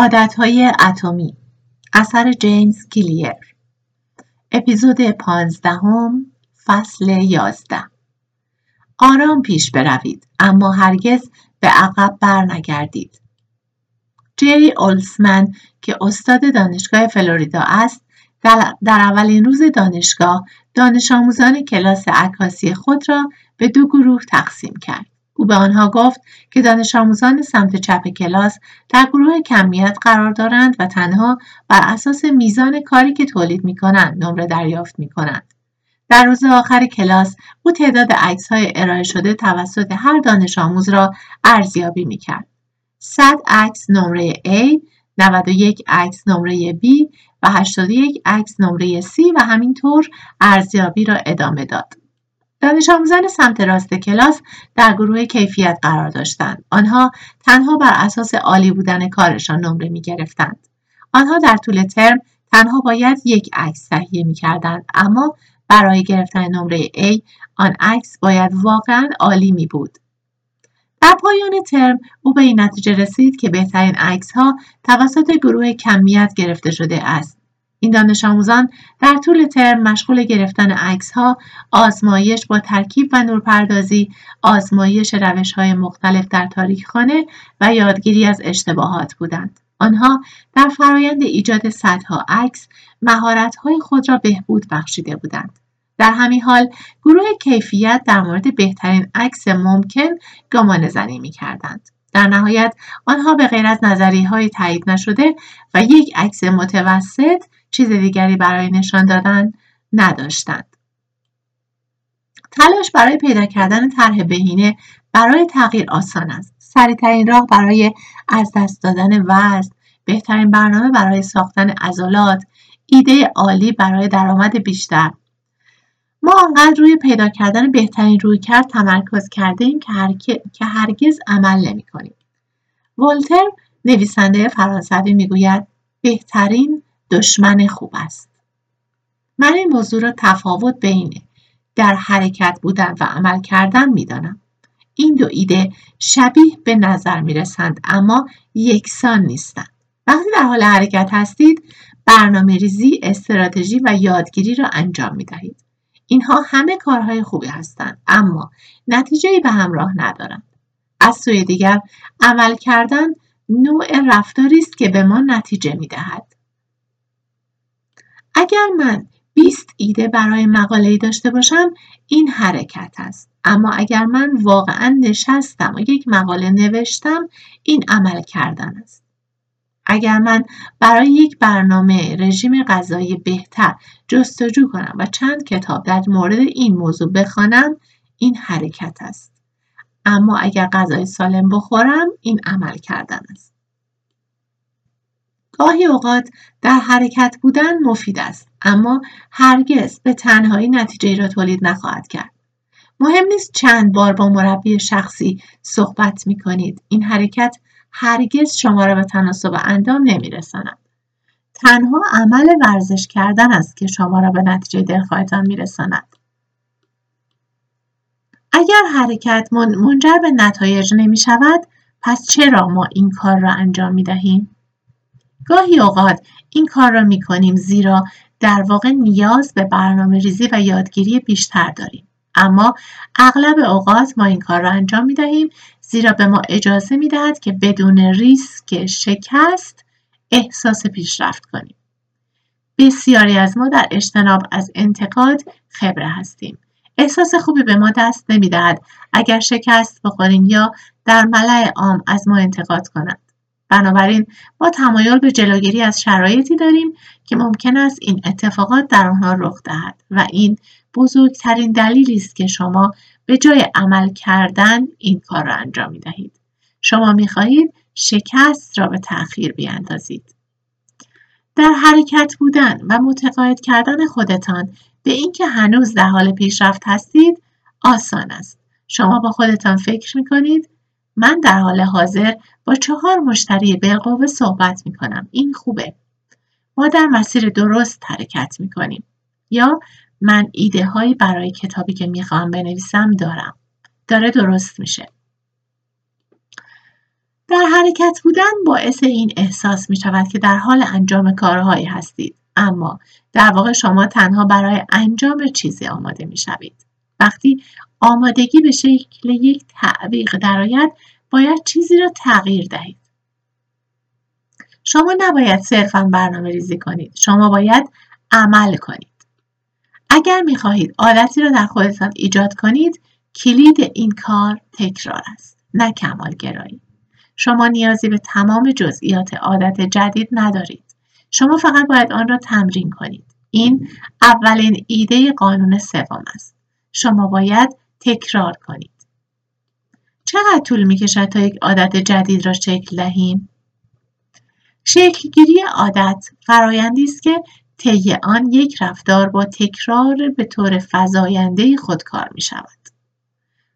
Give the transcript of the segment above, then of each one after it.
عادتهای اتمی. اثر جیمز کلیر. اپیزود پانزدهم فصل یازده. آرام پیش بروید اما هرگز به عقب برنگردید. جری اولسمن که استاد دانشگاه فلوریدا است در اولین روز دانشگاه دانش آموزان کلاس عکاسی خود را به دو گروه تقسیم کرد. به آنها گفت که دانش آموزان سمت چپ کلاس در گروه کمیت قرار دارند و تنها بر اساس میزان کاری که تولید می کنند نمره دریافت می کنند. در روز آخر کلاس او تعداد عکس های ارائه شده توسط هر دانش آموز را ارزیابی می کرد. 100 عکس نمره A، 91 عکس نمره B و 81 عکس نمره C و همینطور ارزیابی را ادامه داد. دانش آموزان سمت راست کلاس در گروه کیفیت قرار داشتند. آنها تنها بر اساس عالی بودن کارشان نمره می گرفتند. آنها در طول ترم تنها باید یک عکس تهیه می کردند اما برای گرفتن نمره A آن عکس باید واقعا عالی می بود. در پایان ترم او به این نتیجه رسید که بهترین عکس ها توسط گروه کمیت گرفته شده است این دانش آموزان در طول ترم مشغول گرفتن عکس ها، آزمایش با ترکیب و نورپردازی، آزمایش روش های مختلف در تاریخ خانه و یادگیری از اشتباهات بودند. آنها در فرایند ایجاد صدها عکس مهارت های خود را بهبود بخشیده بودند. در همین حال گروه کیفیت در مورد بهترین عکس ممکن گمان زنی می کردند. در نهایت آنها به غیر از نظریه های تایید نشده و یک عکس متوسط چیز دیگری برای نشان دادن نداشتند. تلاش برای پیدا کردن طرح بهینه برای تغییر آسان است. سریعترین راه برای از دست دادن وزن، بهترین برنامه برای ساختن عضلات، ایده عالی برای درآمد بیشتر. ما آنقدر روی پیدا کردن بهترین روی کرد تمرکز کرده ایم که, هرگز عمل نمی کنیم. ولتر نویسنده فرانسوی می‌گوید بهترین دشمن خوب است. من این موضوع را تفاوت بین در حرکت بودن و عمل کردن می‌دانم. این دو ایده شبیه به نظر می رسند اما یکسان نیستند. وقتی در حال حرکت هستید برنامه ریزی، استراتژی و یادگیری را انجام می دهید. اینها همه کارهای خوبی هستند اما نتیجه به همراه ندارند. از سوی دیگر عمل کردن نوع رفتاری است که به ما نتیجه می دهد. اگر من 20 ایده برای مقاله داشته باشم این حرکت است اما اگر من واقعا نشستم و یک مقاله نوشتم این عمل کردن است اگر من برای یک برنامه رژیم غذایی بهتر جستجو کنم و چند کتاب در مورد این موضوع بخوانم این حرکت است. اما اگر غذای سالم بخورم این عمل کردن است. گاهی اوقات در حرکت بودن مفید است اما هرگز به تنهایی نتیجه را تولید نخواهد کرد. مهم نیست چند بار با مربی شخصی صحبت می کنید این حرکت هرگز شما را به تناسب اندام نمی رساند. تنها عمل ورزش کردن است که شما را به نتیجه دلخواهتان می رساند. اگر حرکت منجر به نتایج نمی شود پس چرا ما این کار را انجام می دهیم؟ گاهی اوقات این کار را می کنیم زیرا در واقع نیاز به برنامه ریزی و یادگیری بیشتر داریم. اما اغلب اوقات ما این کار را انجام می دهیم زیرا به ما اجازه می دهد که بدون ریسک شکست احساس پیشرفت کنیم. بسیاری از ما در اجتناب از انتقاد خبره هستیم. احساس خوبی به ما دست نمی دهد اگر شکست بخوریم یا در ملع عام از ما انتقاد کنند. بنابراین ما تمایل به جلوگیری از شرایطی داریم که ممکن است این اتفاقات در آنها رخ دهد و این بزرگترین دلیلی است که شما به جای عمل کردن این کار را انجام می دهید. شما می خواهید شکست را به تأخیر بیاندازید. در حرکت بودن و متقاعد کردن خودتان به اینکه هنوز در حال پیشرفت هستید آسان است. شما با خودتان فکر می کنید من در حال حاضر با چهار مشتری بالقوه صحبت می کنم. این خوبه. ما در مسیر درست حرکت می کنیم. یا من ایده هایی برای کتابی که می‌خوام بنویسم دارم. داره درست میشه. در حرکت بودن باعث این احساس می شود که در حال انجام کارهایی هستید اما در واقع شما تنها برای انجام چیزی آماده می شوید. وقتی آمادگی به شکل یک تعویق درآید باید چیزی را تغییر دهید. شما نباید صرفا برنامه ریزی کنید. شما باید عمل کنید. اگر می خواهید عادتی را در خودتان ایجاد کنید کلید این کار تکرار است نه کمال گرایی. شما نیازی به تمام جزئیات عادت جدید ندارید. شما فقط باید آن را تمرین کنید. این اولین ایده قانون سوم است. شما باید تکرار کنید. چقدر طول می کشد تا یک عادت جدید را شکل دهیم؟ شکلگیری عادت فرایندی است که طی آن یک رفتار با تکرار به طور فزاینده خودکار می شود.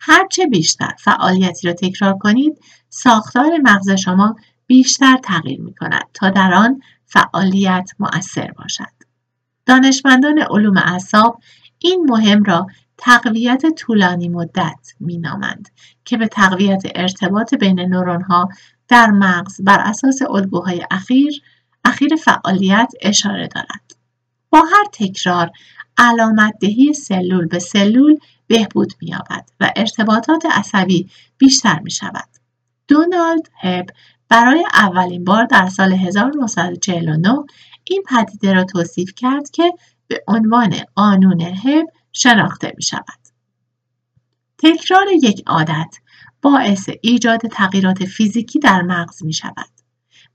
هرچه بیشتر فعالیتی را تکرار کنید ساختار مغز شما بیشتر تغییر می کند تا در آن فعالیت مؤثر باشد. دانشمندان علوم اعصاب این مهم را تقویت طولانی مدت می نامند که به تقویت ارتباط بین نورون ها در مغز بر اساس الگوهای اخیر اخیر فعالیت اشاره دارد. با هر تکرار علامت دهی سلول به سلول بهبود می‌یابد و ارتباطات عصبی بیشتر می شود. دونالد هب برای اولین بار در سال 1949 این پدیده را توصیف کرد که به عنوان قانون هب شناخته می شود. تکرار یک عادت باعث ایجاد تغییرات فیزیکی در مغز می شود.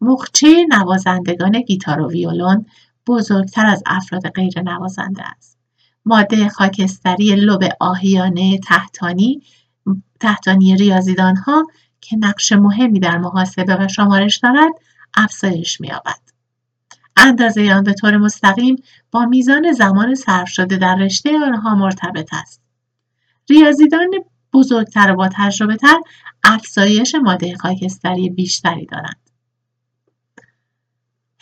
مخچه نوازندگان گیتار و ویولون بزرگتر از افراد غیر نوازنده است. ماده خاکستری لب آهیانه تحتانی تحتانی ریاضیدان ها که نقش مهمی در محاسبه و شمارش دارد افزایش می‌یابد. اندازه آن به طور مستقیم با میزان زمان صرف شده در رشته آنها مرتبط است. ریاضیدان بزرگتر و با تجربه تر افزایش ماده خاکستری بیشتری دارند.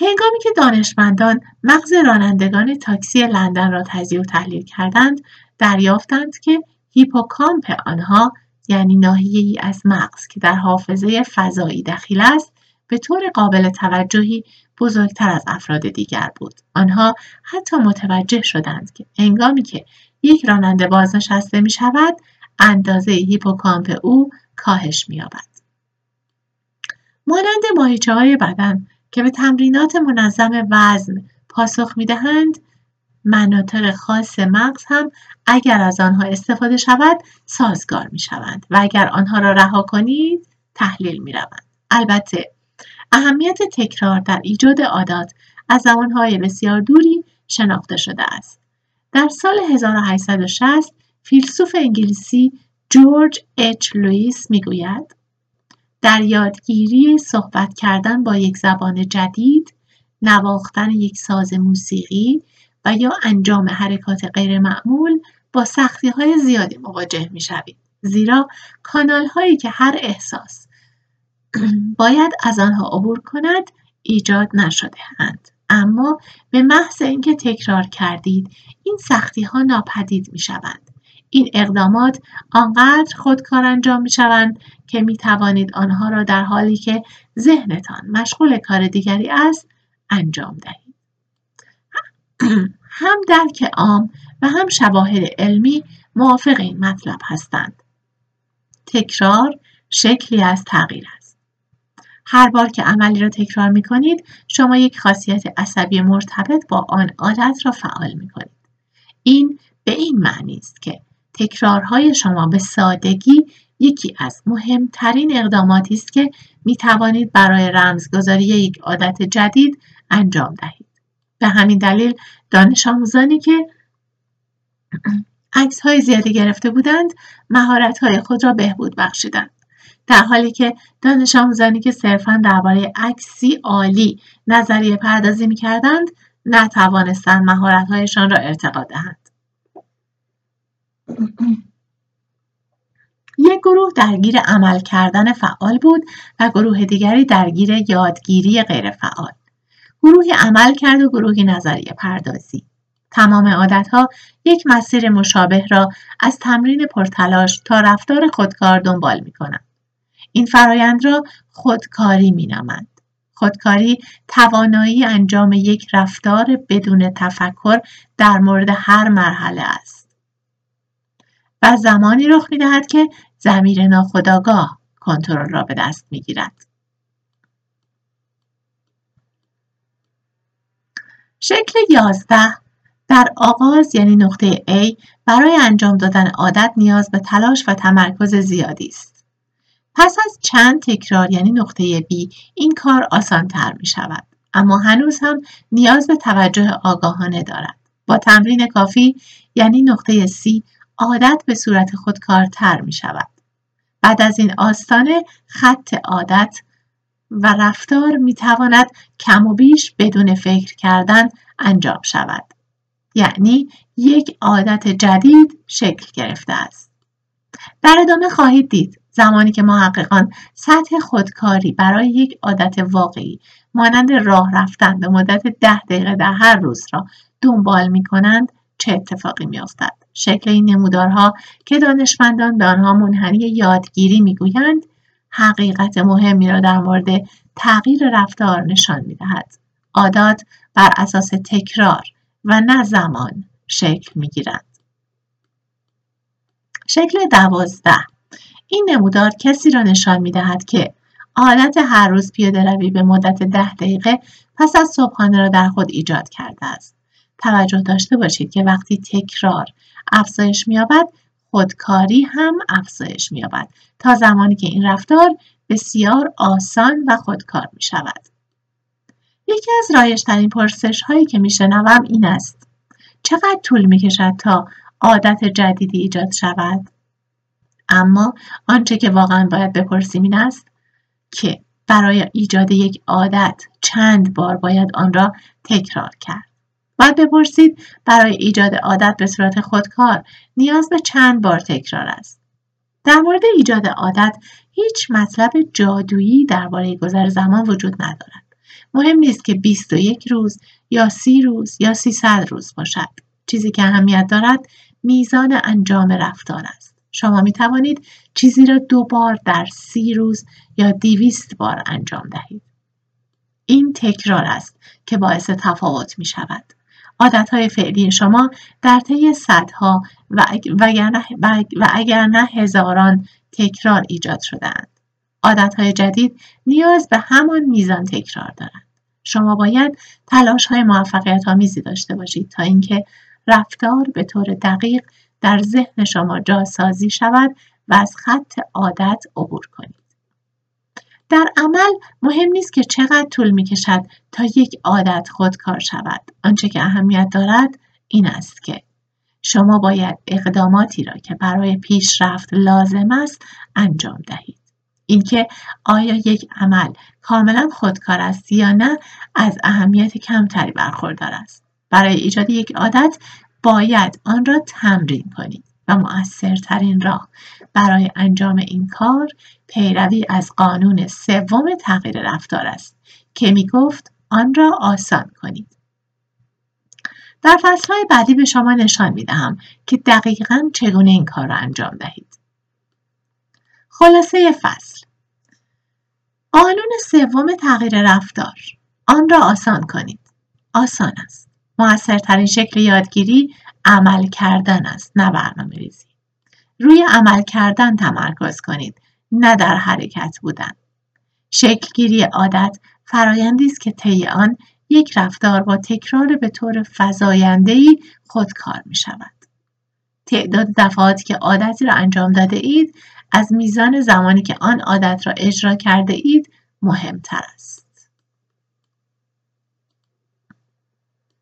هنگامی که دانشمندان مغز رانندگان تاکسی لندن را تجزیه و تحلیل کردند دریافتند که هیپوکامپ آنها یعنی ناحیه‌ای از مغز که در حافظه فضایی دخیل است به طور قابل توجهی بزرگتر از افراد دیگر بود. آنها حتی متوجه شدند که هنگامی که یک راننده بازنشسته می شود اندازه هیپوکامپ او کاهش می یابد. مانند ماهیچه های بدن که به تمرینات منظم وزن پاسخ می دهند مناطق خاص مغز هم اگر از آنها استفاده شود سازگار می شوند و اگر آنها را رها کنید تحلیل می روند. البته اهمیت تکرار در ایجاد عادات از زمانهای بسیار دوری شناخته شده است. در سال 1860 فیلسوف انگلیسی جورج اچ لوئیس می‌گوید در یادگیری صحبت کردن با یک زبان جدید نواختن یک ساز موسیقی و یا انجام حرکات غیرمعمول با سختی های زیادی مواجه می شوید. زیرا کانال هایی که هر احساس باید از آنها عبور کند ایجاد نشده اند. اما به محض اینکه تکرار کردید این سختی ها ناپدید می شوند. این اقدامات آنقدر خودکار انجام می شوند که می توانید آنها را در حالی که ذهنتان مشغول کار دیگری است انجام دهید. هم درک عام و هم شواهد علمی موافق این مطلب هستند. تکرار شکلی از تغییر است. هر بار که عملی را تکرار می کنید شما یک خاصیت عصبی مرتبط با آن عادت را فعال می کنید. این به این معنی است که تکرارهای شما به سادگی یکی از مهمترین اقداماتی است که می توانید برای رمزگذاری یک عادت جدید انجام دهید. به همین دلیل دانش آموزانی که عکس های زیادی گرفته بودند مهارت های خود را بهبود بخشیدند. در حالی که دانش آموزانی که صرفا درباره عکسی عالی نظریه پردازی می کردند نتوانستند هایشان را ارتقا دهند. یک گروه درگیر عمل کردن فعال بود و گروه دیگری درگیر یادگیری غیرفعال. گروهی عمل کرد و گروهی نظریه پردازی. تمام عادتها یک مسیر مشابه را از تمرین پرتلاش تا رفتار خودکار دنبال می کنند. این فرایند را خودکاری مینامند خودکاری توانایی انجام یک رفتار بدون تفکر در مورد هر مرحله است و زمانی رخ می‌دهد که زمیر ناخودآگاه کنترل را به دست می‌گیرد شکل یازده در آغاز یعنی نقطه A برای انجام دادن عادت نیاز به تلاش و تمرکز زیادی است. پس از چند تکرار یعنی نقطه B این کار آسان تر می شود. اما هنوز هم نیاز به توجه آگاهانه دارد. با تمرین کافی یعنی نقطه C عادت به صورت خودکارتر می شود. بعد از این آستانه خط عادت و رفتار می تواند کم و بیش بدون فکر کردن انجام شود. یعنی یک عادت جدید شکل گرفته است. در ادامه خواهید دید زمانی که محققان سطح خودکاری برای یک عادت واقعی مانند راه رفتن به مدت ده دقیقه در هر روز را دنبال می کنند چه اتفاقی می افتد. شکل این نمودارها که دانشمندان به آنها منحنی یادگیری می‌گویند حقیقت مهمی را در مورد تغییر رفتار نشان می دهد. عادات بر اساس تکرار و نه زمان شکل می گیرند. شکل دوازده این نمودار کسی را نشان می دهد که عادت هر روز پیاده روی به مدت ده دقیقه پس از صبحانه را در خود ایجاد کرده است. توجه داشته باشید که وقتی تکرار افزایش می‌یابد خودکاری هم افزایش می‌یابد تا زمانی که این رفتار بسیار آسان و خودکار می شود. یکی از رایشترین پرسش هایی که میشنوم این است چقدر طول می کشد تا عادت جدیدی ایجاد شود؟ اما آنچه که واقعا باید بپرسیم این است که برای ایجاد یک عادت چند بار باید آن را تکرار کرد. باید بپرسید برای ایجاد عادت به صورت خودکار نیاز به چند بار تکرار است. در مورد ایجاد عادت هیچ مطلب جادویی درباره گذر زمان وجود ندارد. مهم نیست که 21 روز یا 30 روز یا 300 روز باشد. چیزی که اهمیت دارد میزان انجام رفتار است. شما می توانید چیزی را دو بار در سی روز یا دیویست بار انجام دهید. این تکرار است که باعث تفاوت می شود. های فعلی شما در طی صدها و, و اگر نه هزاران تکرار ایجاد شدهاند. های جدید نیاز به همان میزان تکرار دارند. شما باید تلاش های موفقیت آمیزی داشته باشید تا اینکه رفتار به طور دقیق در ذهن شما جاسازی شود و از خط عادت عبور کنید. در عمل مهم نیست که چقدر طول می کشد تا یک عادت خودکار شود. آنچه که اهمیت دارد این است که شما باید اقداماتی را که برای پیشرفت لازم است انجام دهید. اینکه آیا یک عمل کاملا خودکار است یا نه از اهمیت کمتری برخوردار است. برای ایجاد یک عادت باید آن را تمرین کنید مؤثرترین راه برای انجام این کار پیروی از قانون سوم تغییر رفتار است که می گفت آن را آسان کنید. در فصلهای بعدی به شما نشان می دهم که دقیقا چگونه این کار را انجام دهید. خلاصه فصل قانون سوم تغییر رفتار آن را آسان کنید. آسان است. موثرترین شکل یادگیری عمل کردن است نه برنامه ریزی. روی عمل کردن تمرکز کنید نه در حرکت بودن. شکلگیری عادت فرایندی است که طی آن یک رفتار با تکرار به طور فزایندهای خودکار می شود. تعداد دفعاتی که عادتی را انجام داده اید از میزان زمانی که آن عادت را اجرا کرده اید مهمتر است.